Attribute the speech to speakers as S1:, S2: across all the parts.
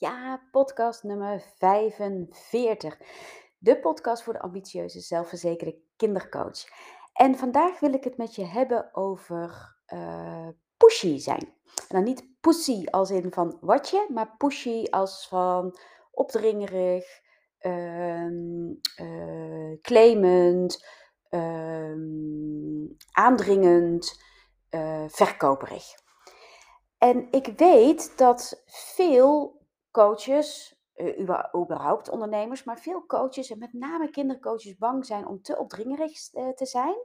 S1: Ja, podcast nummer 45. De podcast voor de ambitieuze, zelfverzekerde kindercoach. En vandaag wil ik het met je hebben over eh, pushy zijn. En dan niet pussy als in van watje, maar pushy als van opdringerig, ehm, eh, claimend, ehm, aandringend, eh, verkoperig. En ik weet dat veel coaches, uh, überhaupt ondernemers, maar veel coaches en met name kindercoaches bang zijn om te opdringerig uh, te zijn.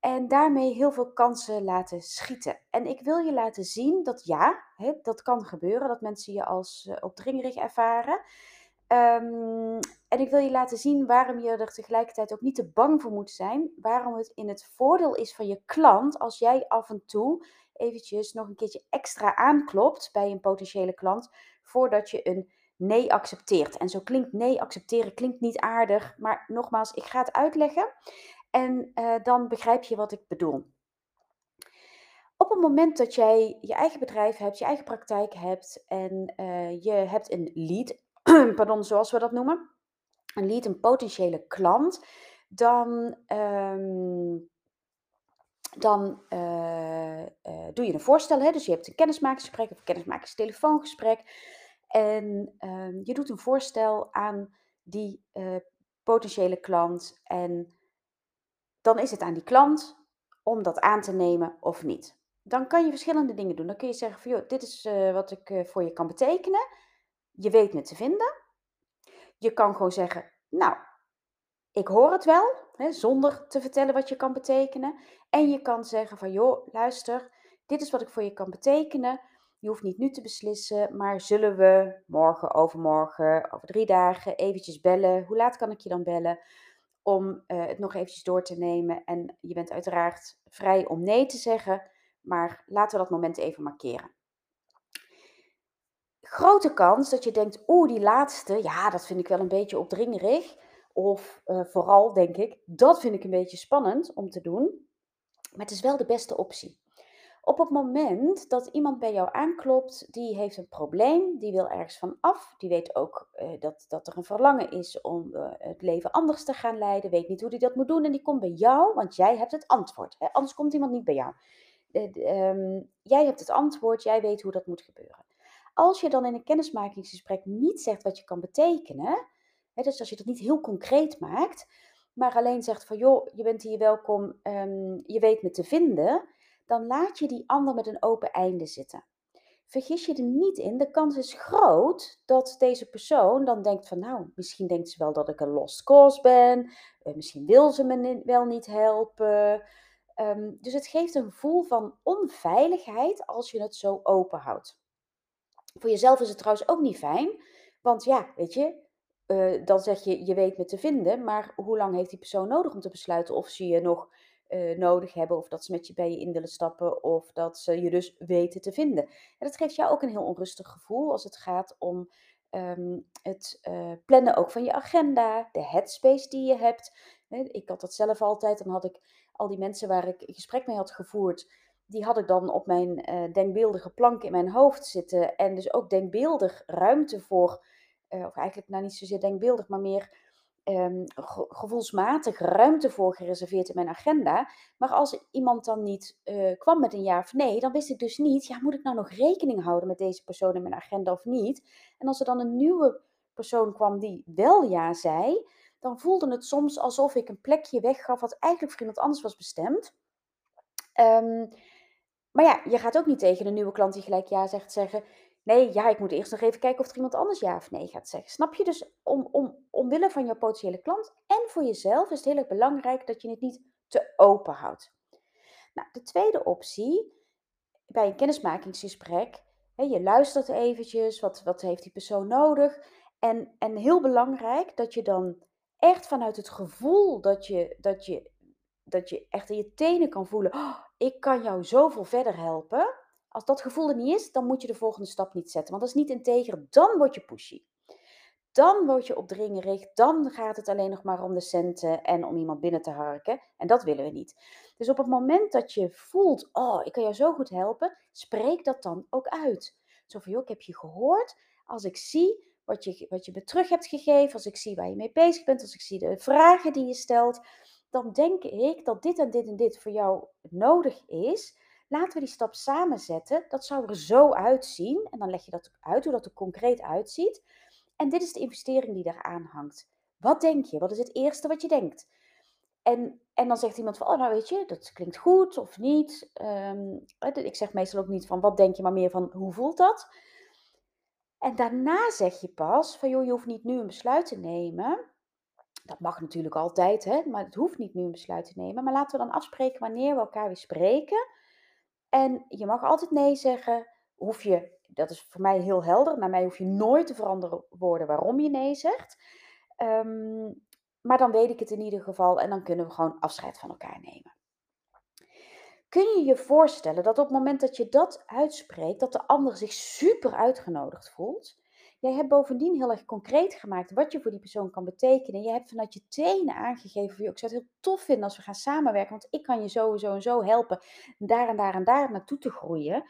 S1: En daarmee heel veel kansen laten schieten. En ik wil je laten zien dat ja, hè, dat kan gebeuren, dat mensen je als uh, opdringerig ervaren. Um, en ik wil je laten zien waarom je er tegelijkertijd ook niet te bang voor moet zijn. Waarom het in het voordeel is van je klant als jij af en toe eventjes nog een keertje extra aanklopt bij een potentiële klant voordat je een nee accepteert. En zo klinkt nee accepteren klinkt niet aardig, maar nogmaals, ik ga het uitleggen en uh, dan begrijp je wat ik bedoel. Op het moment dat jij je eigen bedrijf hebt, je eigen praktijk hebt en uh, je hebt een lead, pardon, zoals we dat noemen, een lead, een potentiële klant, dan, um, dan uh, doe je een voorstel. Hè? Dus je hebt een kennismakingsgesprek of een kennismakingstelefoongesprek. En um, je doet een voorstel aan die uh, potentiële klant. En dan is het aan die klant om dat aan te nemen of niet. Dan kan je verschillende dingen doen. Dan kun je zeggen van, joh, dit is wat ik voor je kan betekenen. Je weet me te vinden. Je kan gewoon zeggen, nou, ik hoor het wel, hè, zonder te vertellen wat je kan betekenen. En je kan zeggen van, joh, luister, dit is wat ik voor je kan betekenen. Je hoeft niet nu te beslissen, maar zullen we morgen, overmorgen, over drie dagen eventjes bellen? Hoe laat kan ik je dan bellen? Om uh, het nog eventjes door te nemen. En je bent uiteraard vrij om nee te zeggen, maar laten we dat moment even markeren grote kans dat je denkt, oeh, die laatste, ja, dat vind ik wel een beetje opdringerig. Of uh, vooral denk ik, dat vind ik een beetje spannend om te doen. Maar het is wel de beste optie. Op het moment dat iemand bij jou aanklopt, die heeft een probleem, die wil ergens van af, die weet ook uh, dat, dat er een verlangen is om uh, het leven anders te gaan leiden, weet niet hoe hij dat moet doen en die komt bij jou, want jij hebt het antwoord. Hè? Anders komt iemand niet bij jou. Um, jij hebt het antwoord, jij weet hoe dat moet gebeuren. Als je dan in een kennismakingsgesprek niet zegt wat je kan betekenen, hè, dus als je dat niet heel concreet maakt, maar alleen zegt van joh, je bent hier welkom, um, je weet me te vinden, dan laat je die ander met een open einde zitten. Vergis je er niet in, de kans is groot dat deze persoon dan denkt van nou, misschien denkt ze wel dat ik een lost cause ben, uh, misschien wil ze me wel niet helpen. Um, dus het geeft een gevoel van onveiligheid als je het zo open houdt. Voor jezelf is het trouwens ook niet fijn, want ja, weet je, uh, dan zeg je, je weet me te vinden, maar hoe lang heeft die persoon nodig om te besluiten of ze je nog uh, nodig hebben, of dat ze met je bij je in willen stappen, of dat ze je dus weten te vinden. En dat geeft jou ook een heel onrustig gevoel als het gaat om um, het uh, plannen ook van je agenda, de headspace die je hebt. Ik had dat zelf altijd, dan had ik al die mensen waar ik gesprek mee had gevoerd, die had ik dan op mijn uh, denkbeeldige plank in mijn hoofd zitten. En dus ook denkbeeldig ruimte voor, of eigenlijk nou niet zozeer denkbeeldig, maar meer um, gevoelsmatig ruimte voor gereserveerd in mijn agenda. Maar als iemand dan niet uh, kwam met een ja of nee, dan wist ik dus niet, ja, moet ik nou nog rekening houden met deze persoon in mijn agenda of niet? En als er dan een nieuwe persoon kwam die wel ja zei, dan voelde het soms alsof ik een plekje weggaf wat eigenlijk voor iemand anders was bestemd. Um, maar ja, je gaat ook niet tegen een nieuwe klant die gelijk ja zegt zeggen. Nee, ja, ik moet eerst nog even kijken of er iemand anders ja of nee gaat zeggen. Snap je? Dus om, om, omwille van jouw potentiële klant en voor jezelf is het heel erg belangrijk dat je het niet te open houdt. Nou, de tweede optie bij een kennismakingsgesprek, hè, je luistert eventjes, wat, wat heeft die persoon nodig? En, en heel belangrijk dat je dan echt vanuit het gevoel dat je, dat je, dat je echt in je tenen kan voelen, oh, ik kan jou zoveel verder helpen. Als dat gevoel er niet is, dan moet je de volgende stap niet zetten. Want dat is niet integer, dan word je pushy. Dan word je opdringerig, dan gaat het alleen nog maar om de centen en om iemand binnen te harken. En dat willen we niet. Dus op het moment dat je voelt, oh, ik kan jou zo goed helpen, spreek dat dan ook uit. Zo van, joh, ik heb je gehoord. Als ik zie wat je, wat je me terug hebt gegeven, als ik zie waar je mee bezig bent, als ik zie de vragen die je stelt, dan denk ik dat dit en dit en dit voor jou nodig is. Laten we die stap samen zetten. Dat zou er zo uitzien. En dan leg je dat uit, hoe dat er concreet uitziet. En dit is de investering die daaraan hangt. Wat denk je? Wat is het eerste wat je denkt? En, en dan zegt iemand van, oh nou weet je, dat klinkt goed of niet. Ehm, ik zeg meestal ook niet van wat denk je, maar meer van hoe voelt dat? En daarna zeg je pas van, joh, je hoeft niet nu een besluit te nemen. Dat mag natuurlijk altijd, hè, maar het hoeft niet nu een besluit te nemen. Maar laten we dan afspreken wanneer we elkaar weer spreken. En je mag altijd nee zeggen. Hoef je, dat is voor mij heel helder. Naar mij hoef je nooit te veranderen woorden waarom je nee zegt. Um, maar dan weet ik het in ieder geval en dan kunnen we gewoon afscheid van elkaar nemen. Kun je je voorstellen dat op het moment dat je dat uitspreekt, dat de ander zich super uitgenodigd voelt? Jij hebt bovendien heel erg concreet gemaakt wat je voor die persoon kan betekenen. Je hebt vanuit je tenen aangegeven, ik zou het heel tof vinden als we gaan samenwerken, want ik kan je sowieso en zo helpen daar en daar en daar naartoe te groeien.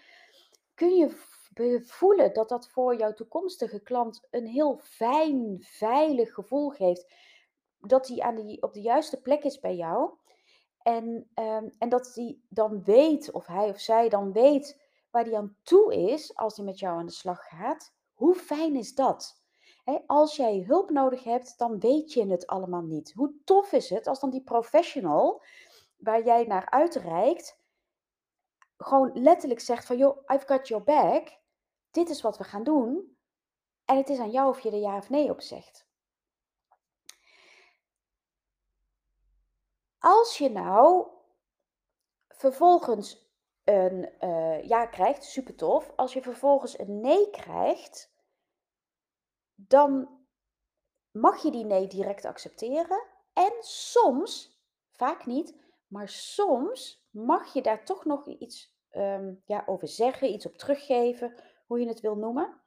S1: Kun je voelen dat dat voor jouw toekomstige klant een heel fijn, veilig gevoel geeft? dat hij aan die, op de juiste plek is bij jou. En, ehm, en dat hij dan weet, of hij of zij dan weet waar hij aan toe is als hij met jou aan de slag gaat. Hoe fijn is dat? als jij hulp nodig hebt, dan weet je het allemaal niet. Hoe tof is het als dan die professional waar jij naar uitreikt, gewoon letterlijk zegt van, joh, I've got your back. Dit is wat we gaan doen. En het is aan jou of je er ja of nee op zegt. Als je nou vervolgens een uh, ja krijgt, super tof. Als je vervolgens een nee krijgt, dan mag je die nee direct accepteren. En soms, vaak niet, maar soms mag je daar toch nog iets um, ja, over zeggen, iets op teruggeven, hoe je het wil noemen.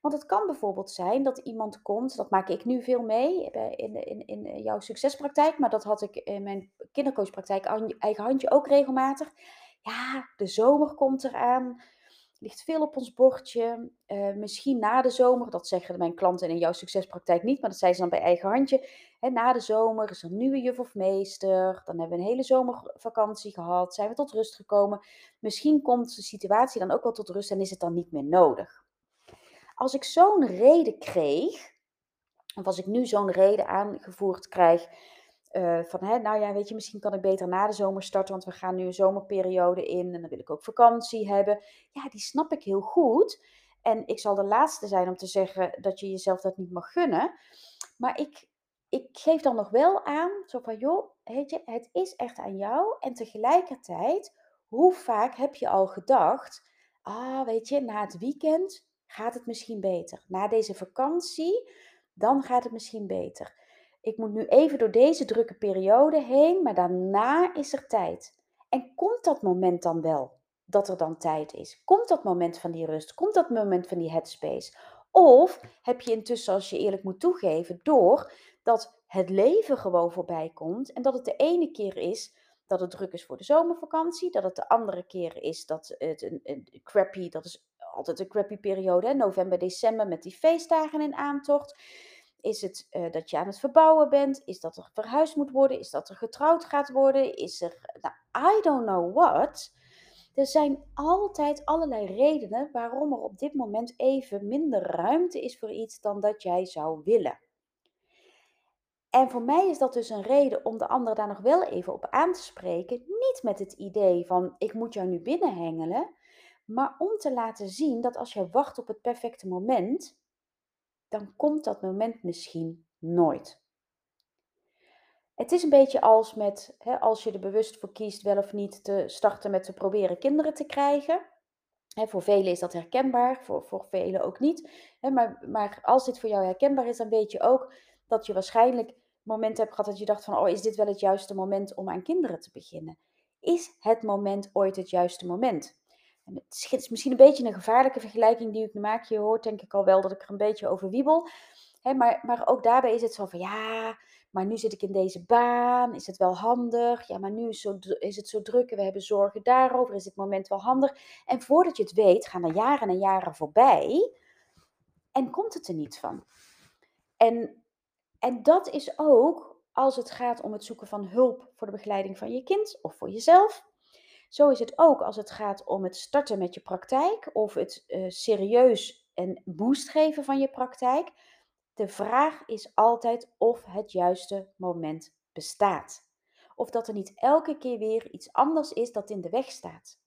S1: Want het kan bijvoorbeeld zijn dat iemand komt, dat maak ik nu veel mee in, in, in jouw succespraktijk, maar dat had ik in mijn kindercoachpraktijk eigen handje ook regelmatig. Ja, de zomer komt eraan, ligt veel op ons bordje. Uh, misschien na de zomer, dat zeggen mijn klanten in jouw succespraktijk niet, maar dat zijn ze dan bij eigen handje. Hè, na de zomer is er een nieuwe juf of meester, dan hebben we een hele zomervakantie gehad, zijn we tot rust gekomen. Misschien komt de situatie dan ook wel tot rust en is het dan niet meer nodig als ik zo'n reden kreeg, of als ik nu zo'n reden aangevoerd krijg, uh, van hè, nou ja, weet je, misschien kan ik beter na de zomer starten, want we gaan nu een zomerperiode in en dan wil ik ook vakantie hebben. Ja, die snap ik heel goed. En ik zal de laatste zijn om te zeggen dat je jezelf dat niet mag gunnen. Maar ik, ik geef dan nog wel aan, zo van joh, weet je, het is echt aan jou. En tegelijkertijd, hoe vaak heb je al gedacht, ah, weet je, na het weekend gaat het misschien beter. Na deze vakantie, dan gaat het misschien beter. Ik moet nu even door deze drukke periode heen, maar daarna is er tijd. En komt dat moment dan wel dat er dan tijd is? Komt dat moment van die rust? Komt dat moment van die headspace? Of heb je intussen, als je eerlijk moet toegeven, door dat het leven gewoon voorbij komt en dat het de ene keer is dat het druk is voor de zomervakantie, dat het de andere keer is dat het een, crappy, dat is altijd een crappy periode, hè? november, december met die feestdagen in aantocht. Is het uh, dat je aan het verbouwen bent? Is dat er verhuisd moet worden? Is dat er getrouwd gaat worden? Is er, nou, I don't know what. Er zijn altijd allerlei redenen waarom er op dit moment even minder ruimte is voor iets dan dat jij zou willen. En voor mij is dat dus een reden om de ander daar nog wel even op aan te spreken. Niet met het idee van ik moet jou nu binnenhengelen, maar om te laten zien dat als je wacht op het perfecte moment, dan komt dat moment misschien nooit. Het is een beetje als met, hè, als je er bewust voor kiest wel of niet te starten met te proberen kinderen te krijgen. Hè, voor velen is dat herkenbaar, voor, voor velen ook niet. Hè, maar, maar als dit voor jou herkenbaar is, dan weet je ook dat je waarschijnlijk momenten hebt gehad dat je dacht van, oh, is dit wel het juiste moment om aan kinderen te beginnen? Is het moment ooit het juiste moment? Het is misschien een beetje een gevaarlijke vergelijking die ik nu maak. Je hoort denk ik al wel dat ik er een beetje over wiebel. maar, maar ook daarbij is het zo van ja, maar nu zit ik in deze baan. Is het wel handig? Ja, maar nu is, zo, is het zo druk en we hebben zorgen daarover. Is dit moment wel handig? En voordat je het weet, gaan er jaren en jaren voorbij. En komt het er niet van. En, en dat is ook als het gaat om het zoeken van hulp voor de begeleiding van je kind of voor jezelf. Zo is het ook als het gaat om het starten met je praktijk of het uh, serieus en boost geven van je praktijk. De vraag is altijd of het juiste moment bestaat. Of dat er niet elke keer weer iets anders is dat in de weg staat.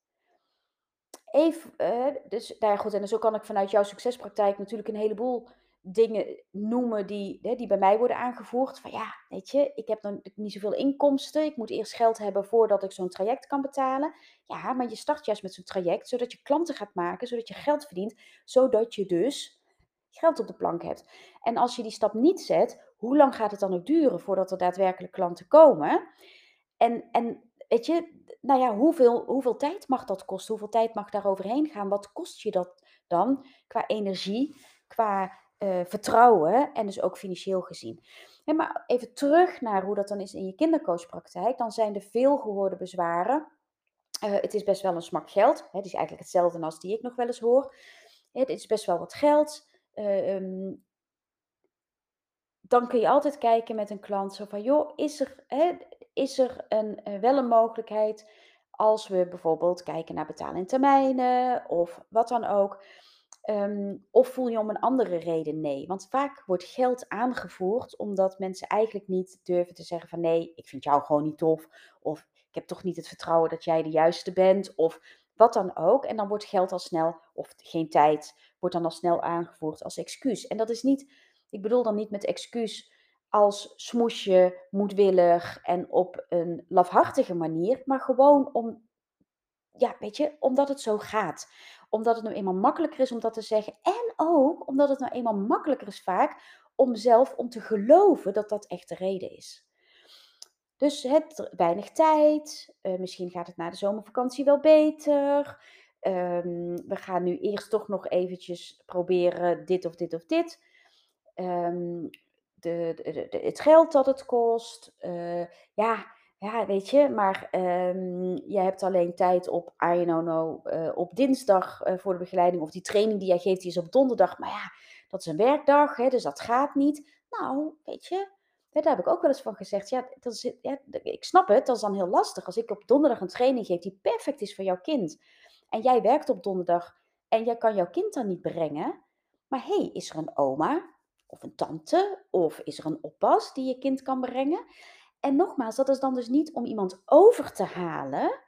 S1: Even, uh, dus nou ja, goed, en zo kan ik vanuit jouw succespraktijk natuurlijk een heleboel dingen noemen die, hè, die bij mij worden aangevoerd. Van ja, weet je, ik heb nog niet zoveel inkomsten. Ik moet eerst geld hebben voordat ik zo'n traject kan betalen. Ja, maar je start juist met zo'n traject zodat je klanten gaat maken, zodat je geld verdient, zodat je dus geld op de plank hebt. En als je die stap niet zet, hoe lang gaat het dan ook duren voordat er daadwerkelijk klanten komen? En, en weet je, nou ja, hoeveel, hoeveel tijd mag dat kosten? Hoeveel tijd mag daar overheen gaan? Wat kost je dat dan qua energie, qua uh, vertrouwen en dus ook financieel gezien? maar even terug naar hoe dat dan is in je kindercoachpraktijk. Dan zijn er veel gehoorde bezwaren. Uh, het is best wel een smak geld. Hè, het is eigenlijk hetzelfde als die ik nog wel eens hoor. Het is best wel wat geld. Uh, dan kun je altijd kijken met een klant zo van, joh, is er, hè, is er een, wel een mogelijkheid als we bijvoorbeeld kijken naar betalen in termijnen of wat dan ook. Um, of voel je om een andere reden nee? Want vaak wordt geld aangevoerd omdat mensen eigenlijk niet durven te zeggen van nee, ik vind jou gewoon niet tof. Of ik heb toch niet het vertrouwen dat jij de juiste bent. Of wat dan ook. En dan wordt geld al snel, of geen tijd, wordt dan al snel aangevoerd als excuus. En dat is niet, ik bedoel dan niet met excuus als smoesje, moedwillig en op een lafhartige manier, maar gewoon om, ja, weet je, omdat het zo gaat. Omdat het nou eenmaal makkelijker is om dat te zeggen. En ook omdat het nou eenmaal makkelijker is vaak om zelf om te geloven dat dat echt de reden is. Dus het, weinig tijd, uh, misschien gaat het na de zomervakantie wel beter. Um, we gaan nu eerst toch nog eventjes proberen dit of dit of dit. Um, de, het geld dat het kost. Uh, ja, ja, weet je, maar um, je hebt alleen tijd op, I don't know, uh, op dinsdag uh, voor de begeleiding. Of die training die jij geeft, die is op donderdag. Maar ja, dat is een werkdag, hè, dus dat gaat niet. Nou, weet je, daar heb ik ook wel eens van gezegd. Ja, dat is, ik snap het, dat is dan heel lastig. Als ik op donderdag een training geef die perfect is voor jouw kind. En jij werkt op donderdag en jij kan jouw kind dan niet brengen. Maar hé, hey, is er een oma of een tante of is er een oppas die je kind kan brengen? En nogmaals, dat is dan dus niet om iemand over te halen,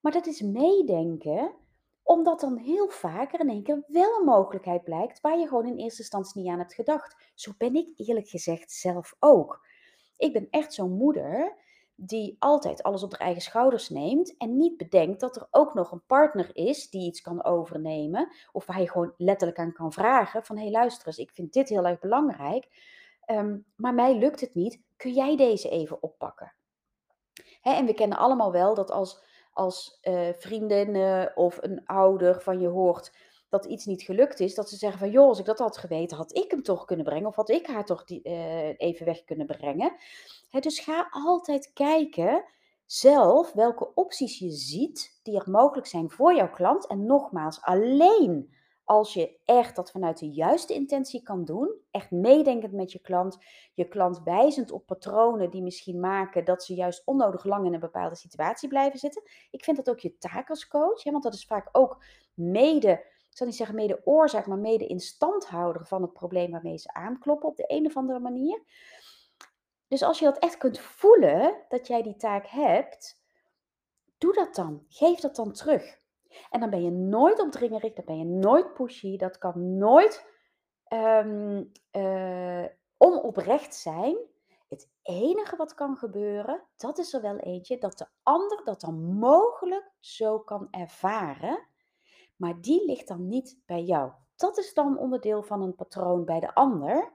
S1: maar dat is meedenken, omdat dan heel vaak er in één keer wel een mogelijkheid blijkt waar je gewoon in eerste instantie niet aan hebt gedacht. Zo ben ik eerlijk gezegd zelf ook. Ik ben echt zo'n moeder die altijd alles op haar eigen schouders neemt en niet bedenkt dat er ook nog een partner is die iets kan overnemen of waar je gewoon letterlijk aan kan vragen van hé hey, luister eens, ik vind dit heel erg belangrijk, um, maar mij lukt het niet, kun jij deze even oppakken? Hè, en we kennen allemaal wel dat als, als uh, vriendinnen of een ouder van je hoort dat iets niet gelukt is, dat ze zeggen van joh, als ik dat had geweten, had ik hem toch kunnen brengen of had ik haar toch die, uh, even weg kunnen brengen. Dus ga altijd kijken zelf welke opties je ziet die er mogelijk zijn voor jouw klant. En nogmaals, alleen als je echt dat vanuit de juiste intentie kan doen, echt meedenkend met je klant, je klant wijzend op patronen die misschien maken dat ze juist onnodig lang in een bepaalde situatie blijven zitten. Ik vind dat ook je taak als coach, hè, want dat is vaak ook mede, ik zal niet zeggen mede oorzaak, maar mede instandhouder van het probleem waarmee ze aankloppen op de een of andere manier. Dus als je dat echt kunt voelen, dat jij die taak hebt, doe dat dan. Geef dat dan terug. En dan ben je nooit opdringerig, dan ben je nooit pushy, dat kan nooit um, onoprecht zijn. Het enige wat kan gebeuren, dat is er wel eentje, dat de ander dat dan mogelijk zo kan ervaren, maar die ligt dan niet bij jou. Dat is dan onderdeel van een patroon bij de ander.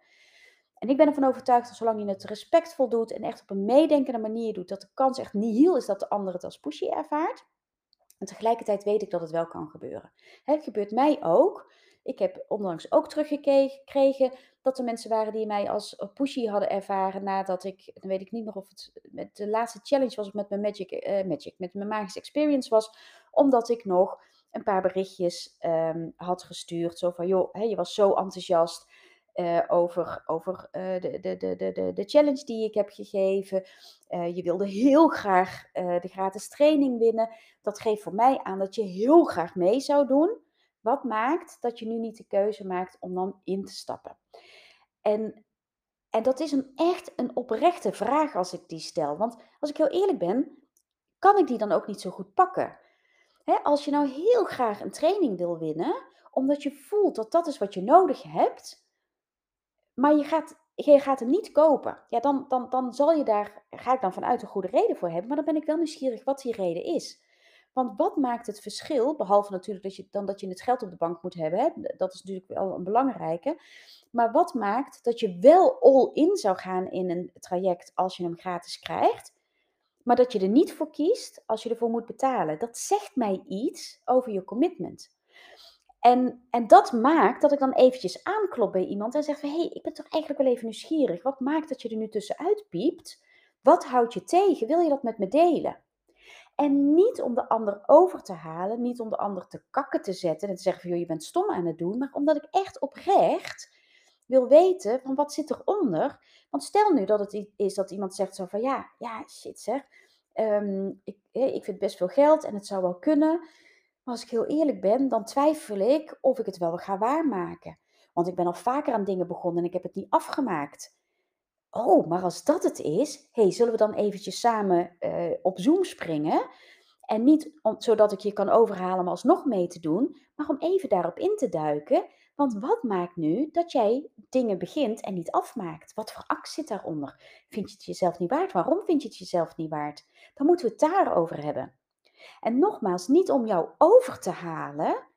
S1: En ik ben ervan overtuigd dat zolang je het respectvol doet en echt op een meedenkende manier doet, dat de kans echt niet heel is dat de ander het als pushy ervaart. En tegelijkertijd weet ik dat het wel kan gebeuren. Het gebeurt mij ook. Ik heb onlangs ook teruggekregen dat er mensen waren die mij als pushy hadden ervaren nadat ik, dan weet ik niet meer of het met de laatste challenge was of met mijn Magic, uh, Magic met mijn Magische Experience was, omdat ik nog een paar berichtjes ehm, had gestuurd. Zo van, joh, hè, je was zo enthousiast. Uh, over, over uh, de, de, de, de, de challenge die ik heb gegeven. Uh, je wilde heel graag de gratis training winnen. Dat geeft voor mij aan dat je heel graag mee zou doen. Wat maakt dat je nu niet de keuze maakt om dan in te stappen? En, en dat is een echt een oprechte vraag als ik die stel. Want als ik heel eerlijk ben, kan ik die dan ook niet zo goed pakken. Hè, als je nou heel graag een training wil winnen, omdat je voelt dat dat is wat je nodig hebt, maar je gaat, je gaat hem niet kopen, ja, dan, dan, dan zal je daar, ga ik dan vanuit een goede reden voor hebben, maar dan ben ik wel nieuwsgierig wat die reden is. Want wat maakt het verschil, behalve natuurlijk dat je, dan dat je het geld op de bank moet hebben, hè, dat is natuurlijk wel een belangrijke, maar wat maakt dat je wel all-in zou gaan in een traject als je hem gratis krijgt, maar dat je er niet voor kiest als je ervoor moet betalen. Dat zegt mij iets over je commitment. En, en dat maakt dat ik dan eventjes aanklop bij iemand en zeg van... hé, hey, ik ben toch eigenlijk wel even nieuwsgierig. Wat maakt dat je er nu tussenuit piept? Wat houdt je tegen? Wil je dat met me delen? En niet om de ander over te halen, niet om de ander te kakken te zetten en te zeggen van joh, je bent stom aan het doen, maar omdat ik echt oprecht wil weten van wat zit eronder. Want stel nu dat het is dat iemand zegt zo van ja, ja, shit zeg, um, ik, ik vind best veel geld en het zou wel kunnen. Maar als ik heel eerlijk ben, dan twijfel ik of ik het wel ga waarmaken. Want ik ben al vaker aan dingen begonnen en ik heb het niet afgemaakt. Oh, maar als dat het is, hey, zullen we dan eventjes samen uh, op Zoom springen? En niet om, zodat ik je kan overhalen om alsnog mee te doen, maar om even daarop in te duiken. Want wat maakt nu dat jij dingen begint en niet afmaakt? Wat voor angst zit daaronder? Vind je het jezelf niet waard? Waarom vind je het jezelf niet waard? Dan moeten we het daarover hebben. En nogmaals, niet om jou over te halen,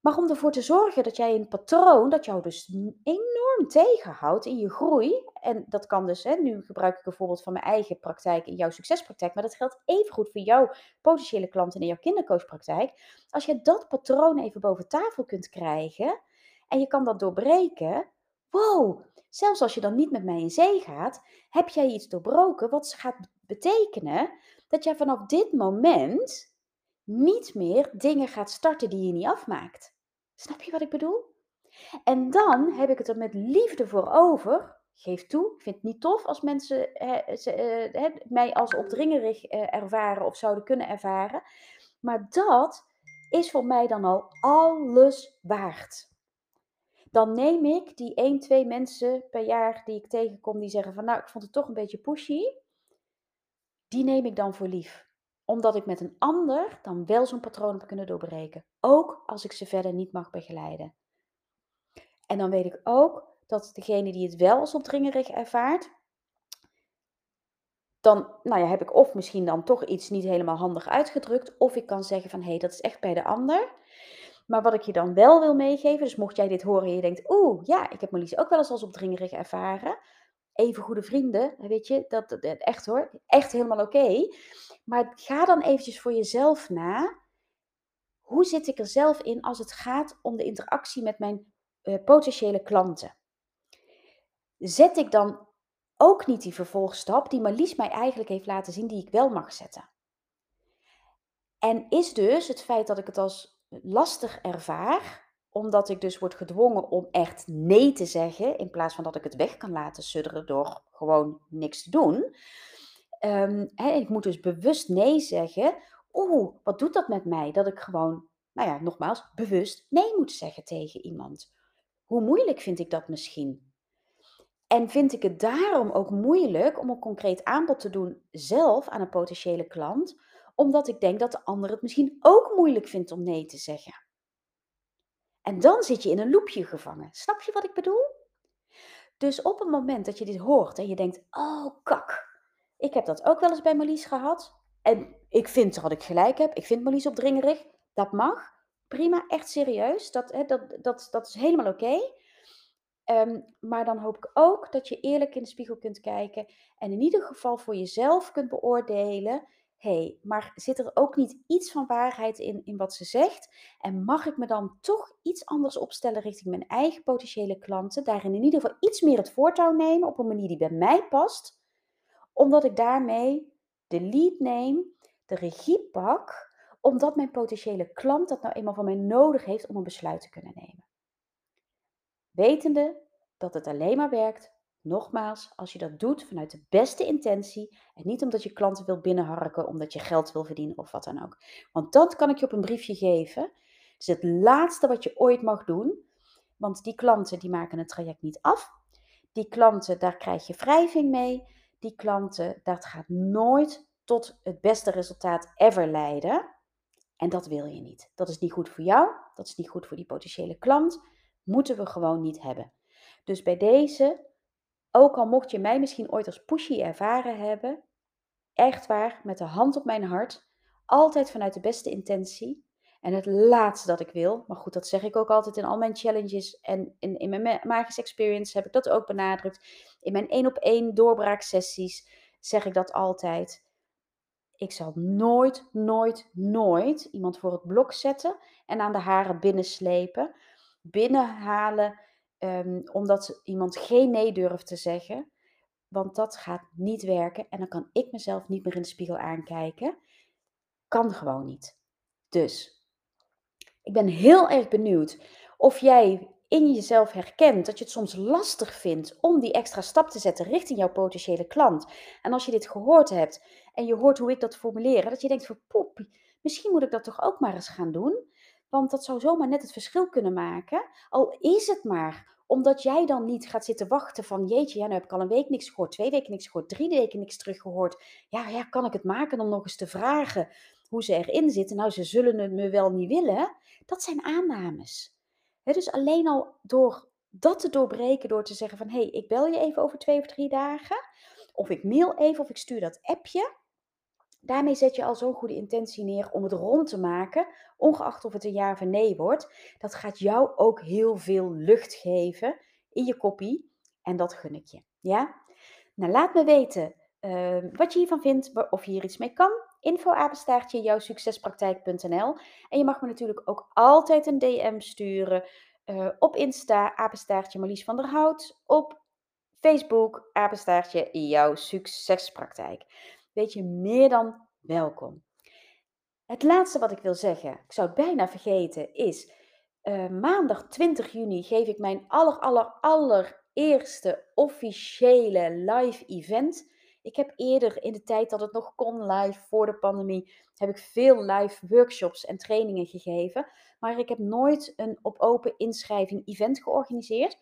S1: maar om ervoor te zorgen dat jij een patroon dat jou dus enorm tegenhoudt in je groei. En dat kan dus, hè, nu gebruik ik een voorbeeld van mijn eigen praktijk in jouw succespraktijk, maar dat geldt even goed voor jouw potentiële klanten in jouw kindercoachpraktijk. Als je dat patroon even boven tafel kunt krijgen en je kan dat doorbreken, wow, zelfs als je dan niet met mij in zee gaat, heb jij iets doorbroken wat gaat betekenen dat jij vanaf dit moment niet meer dingen gaat starten die je niet afmaakt. Snap je wat ik bedoel? En dan heb ik het er met liefde voor over. Geef toe, ik vind het niet tof als mensen eh, mij als opdringerig eh, ervaren of zouden kunnen ervaren. Maar dat is voor mij dan al alles waard. Dan neem ik die 1, 2 mensen per jaar die ik tegenkom die zeggen van nou, ik vond het toch een beetje pushy. Die neem ik dan voor lief omdat ik met een ander dan wel zo'n patroon heb kunnen doorbreken. Ook als ik ze verder niet mag begeleiden. En dan weet ik ook dat degene die het wel als opdringerig ervaart, dan nou ja, heb ik of misschien dan toch iets niet helemaal handig uitgedrukt, of ik kan zeggen van hé, hey, dat is echt bij de ander. Maar wat ik je dan wel wil meegeven, dus mocht jij dit horen en je denkt, oeh, ja, ik heb Marlies ook wel eens als opdringerig ervaren. Even goede vrienden, weet je, dat, echt hoor, echt helemaal oké. Maar ga dan eventjes voor jezelf na. Hoe zit ik er zelf in als het gaat om de interactie met mijn uh, potentiële klanten? Zet ik dan ook niet die vervolgstap die Marlies mij eigenlijk heeft laten zien, die ik wel mag zetten? En is dus het feit dat ik het als lastig ervaar, omdat ik dus word gedwongen om echt nee te zeggen, in plaats van dat ik het weg kan laten sudderen door gewoon niks te doen, Um, ik moet dus bewust nee zeggen. Oeh, wat doet dat met mij? Dat ik gewoon, nou ja, nogmaals, bewust nee moet zeggen tegen iemand. Hoe moeilijk vind ik dat misschien? En vind ik het daarom ook moeilijk om een concreet aanbod te doen zelf aan een potentiële klant, omdat ik denk dat de ander het misschien ook moeilijk vindt om nee te zeggen. En dan zit je in een loopje gevangen. Snap je wat ik bedoel? Dus op het moment dat je dit hoort en je denkt: oh kak, ik heb dat ook wel eens bij Marlies gehad. En ik vind dat ik gelijk heb. Ik vind Marlies opdringerig. Dat mag. Prima, echt serieus. Dat, hè, dat, dat, dat is helemaal oké. Ehm, maar dan hoop ik ook dat je eerlijk in de spiegel kunt kijken. En in ieder geval voor jezelf kunt beoordelen. Hey, maar zit er ook niet iets van waarheid in, in wat ze zegt? En mag ik me dan toch iets anders opstellen richting mijn eigen potentiële klanten? Daarin in ieder geval iets meer het voortouw nemen op een manier die bij mij past, omdat ik daarmee de lead neem, de regie pak, omdat mijn potentiële klant dat nou eenmaal van mij nodig heeft om een besluit te kunnen nemen. Wetende dat het alleen maar werkt Nogmaals, als je dat doet vanuit de beste intentie en niet omdat je klanten wil binnenharken, omdat je geld wil verdienen of wat dan ook. Want dat kan ik je op een briefje geven. Het is het laatste wat je ooit mag doen. Want die klanten die maken het traject niet af. Die klanten, daar krijg je wrijving mee. Die klanten, dat gaat nooit tot het beste resultaat ever leiden. En dat wil je niet. Dat is niet goed voor jou. Dat is niet goed voor die potentiële klant. Moeten we gewoon niet hebben. Dus bij deze ook al mocht je mij misschien ooit als pushy ervaren hebben, echt waar, met de hand op mijn hart, altijd vanuit de beste intentie. En het laatste dat ik wil, maar goed, dat zeg ik ook altijd in al mijn challenges en in, in mijn Magisch Experience heb ik dat ook benadrukt. In mijn één op één doorbraaksessies zeg ik dat altijd. Ik zal nooit, nooit, nooit iemand voor het blok zetten en aan de haren binnenslepen, binnenhalen Um, omdat iemand geen nee durft te zeggen. Want dat gaat niet werken. En dan kan ik mezelf niet meer in de spiegel aankijken. Kan gewoon niet. Dus ik ben heel erg benieuwd of jij in jezelf herkent dat je het soms lastig vindt om die extra stap te zetten richting jouw potentiële klant. En als je dit gehoord hebt en je hoort hoe ik dat formuleer, dat je denkt van poep, misschien moet ik dat toch ook maar eens gaan doen. Want dat zou zomaar net het verschil kunnen maken. Al is het maar omdat jij dan niet gaat zitten wachten van jeetje, ja, nu heb ik al een week niks gehoord, twee weken niks gehoord, drie weken niks teruggehoord. Ja, ja, kan ik het maken om nog eens te vragen hoe ze erin zitten? Nou, ze zullen het me wel niet willen. Dat zijn aannames. dus alleen al door dat te doorbreken, door te zeggen van hé, hey, ik bel je even over twee of drie dagen. Of ik mail even of ik stuur dat appje. Daarmee zet je al zo'n goede intentie neer om het rond te maken, ongeacht of het een ja of nee wordt. Dat gaat jou ook heel veel lucht geven in je kopie en dat gun ik je. Ja? Nou, laat me weten uh, wat je hiervan vindt, of je hier iets mee kan. Info apenstaartje jouwsuccespraktijk.nl En je mag me natuurlijk ook altijd een DM sturen uh, op Insta, apenstaartje Marlies van der Hout, op Facebook, apenstaartje jouw succespraktijk weet je meer dan welkom. Het laatste wat ik wil zeggen, ik zou het bijna vergeten, is uh, maandag 20 juni geef ik mijn aller, aller, allereerste officiële live event. Ik heb eerder in de tijd dat het nog kon live voor de pandemie, heb ik veel live workshops en trainingen gegeven. Maar ik heb nooit een op open inschrijving event georganiseerd.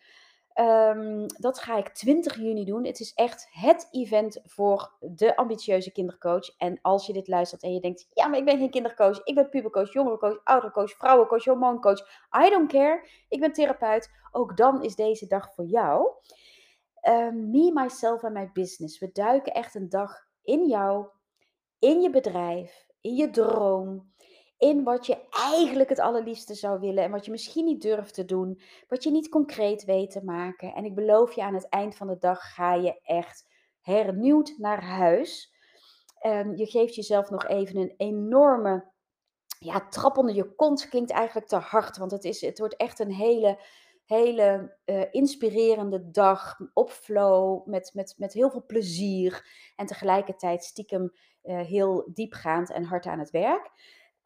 S1: Um, dat ga ik 20 juni doen. Het is echt het event voor de ambitieuze kindercoach. En als je dit luistert en je denkt: ja, maar ik ben geen kindercoach, ik ben pubercoach, jongerencoach, oudercoach, vrouwencoach, hormooncoach. I don't care. Ik ben therapeut. Ook dan is deze dag voor jou. Um, me, myself en my business. We duiken echt een dag in jou, in je bedrijf, in je droom in wat je eigenlijk het allerliefste zou willen en wat je misschien niet durft te doen, wat je niet concreet weet te maken. En ik beloof je, aan het eind van de dag ga je echt hernieuwd naar huis. Um, je geeft jezelf nog even een enorme ja, trap onder je kont. Klinkt eigenlijk te hard, want het, is, het wordt echt een hele, hele uh, inspirerende dag op flow, met, met, met heel veel plezier en tegelijkertijd stiekem uh, heel diepgaand en hard aan het werk.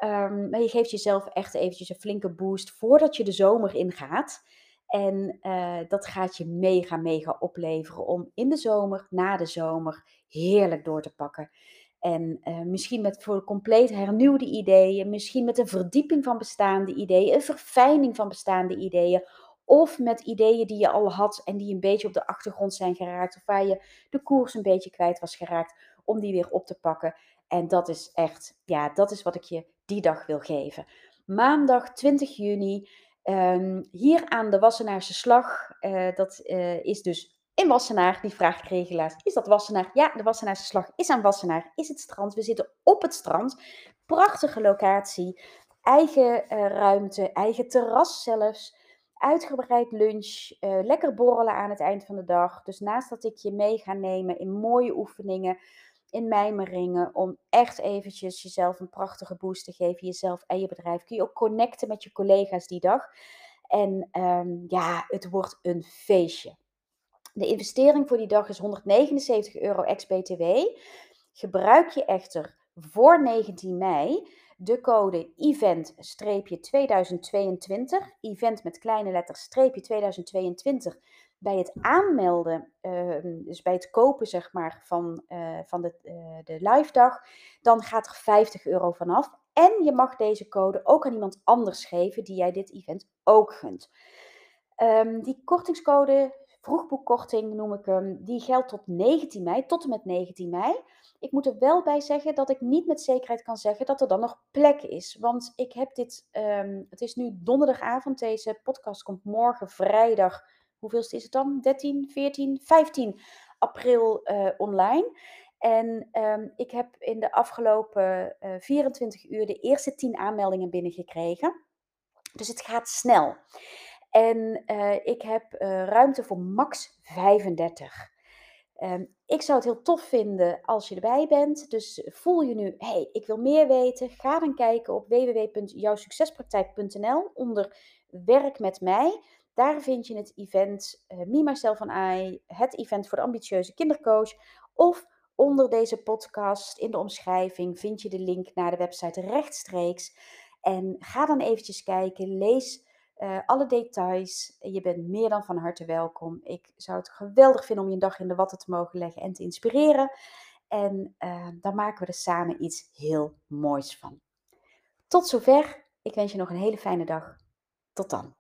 S1: Um, maar je geeft jezelf echt eventjes een flinke boost voordat je de zomer ingaat. En uh, dat gaat je mega, mega opleveren om in de zomer, na de zomer, heerlijk door te pakken. En uh, misschien met voor compleet hernieuwde ideeën, misschien met een verdieping van bestaande ideeën, een verfijning van bestaande ideeën. Of met ideeën die je al had en die een beetje op de achtergrond zijn geraakt. Of waar je de koers een beetje kwijt was geraakt, om die weer op te pakken. En dat is echt, ja, dat is wat ik je die dag wil geven. Maandag 20 juni, um, hier aan de Wassenaarse Slag. Uh, dat uh, is dus in Wassenaar. Die vraag kreeg ik laatst. Is dat Wassenaar? Ja, de Wassenaarse Slag is aan Wassenaar. Is het strand? We zitten op het strand. Prachtige locatie. Eigen uh, ruimte, eigen terras zelfs. Uitgebreid lunch, lekker borrelen aan het eind van de dag. Dus naast dat ik je mee ga nemen in mooie oefeningen, in mijmeringen om echt eventjes jezelf een prachtige boost te geven, jezelf en je bedrijf. Kun je ook connecten met je collega's die dag. En ehm, ja, het wordt een feestje. De investering voor die dag is 179 euro ex-BTW. Gebruik je echter voor 19 mei de code event-2022, event met kleine letters streepje 2022, bij het aanmelden, ehm, dus bij het kopen zeg maar van, uh, van de, uh, de live dag, dan gaat er 50 euro vanaf. En je mag deze code ook aan iemand anders geven die jij dit event ook gunt. Um, die kortingscode vroegboekkorting noem ik hem, die geldt tot 19 mei, tot en met 19 mei. Ik moet er wel bij zeggen dat ik niet met zekerheid kan zeggen dat er dan nog plek is. Want ik heb dit, um, het is nu donderdagavond, deze podcast komt morgen vrijdag, hoeveelste is het dan? 13, 14, 15 april uh, online. En um, ik heb in de afgelopen uh, eh, 24 uur de eerste 10 aanmeldingen binnengekregen. Dus het gaat snel. En uh, ik heb ruimte voor max 35. Um, ehm, ik zou het heel tof vinden als je erbij bent. Dus voel je nu, hey, ik wil meer weten. Ga dan kijken op www.jouwsuccespraktijk.nl onder werk met mij. Daar vind je het event uh, Me, Myself and I, het event voor de ambitieuze kindercoach. Of onder deze podcast in de omschrijving vind je de link naar de website rechtstreeks. En ga dan eventjes kijken, lees uh, alle details. Je bent meer dan van harte welkom. Ik zou het geweldig vinden om je een dag in de watten te mogen leggen en te inspireren. En uh, dan maken we er samen iets heel moois van. Tot zover. Ik wens je nog een hele fijne dag. Tot dan.